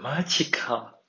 マジか。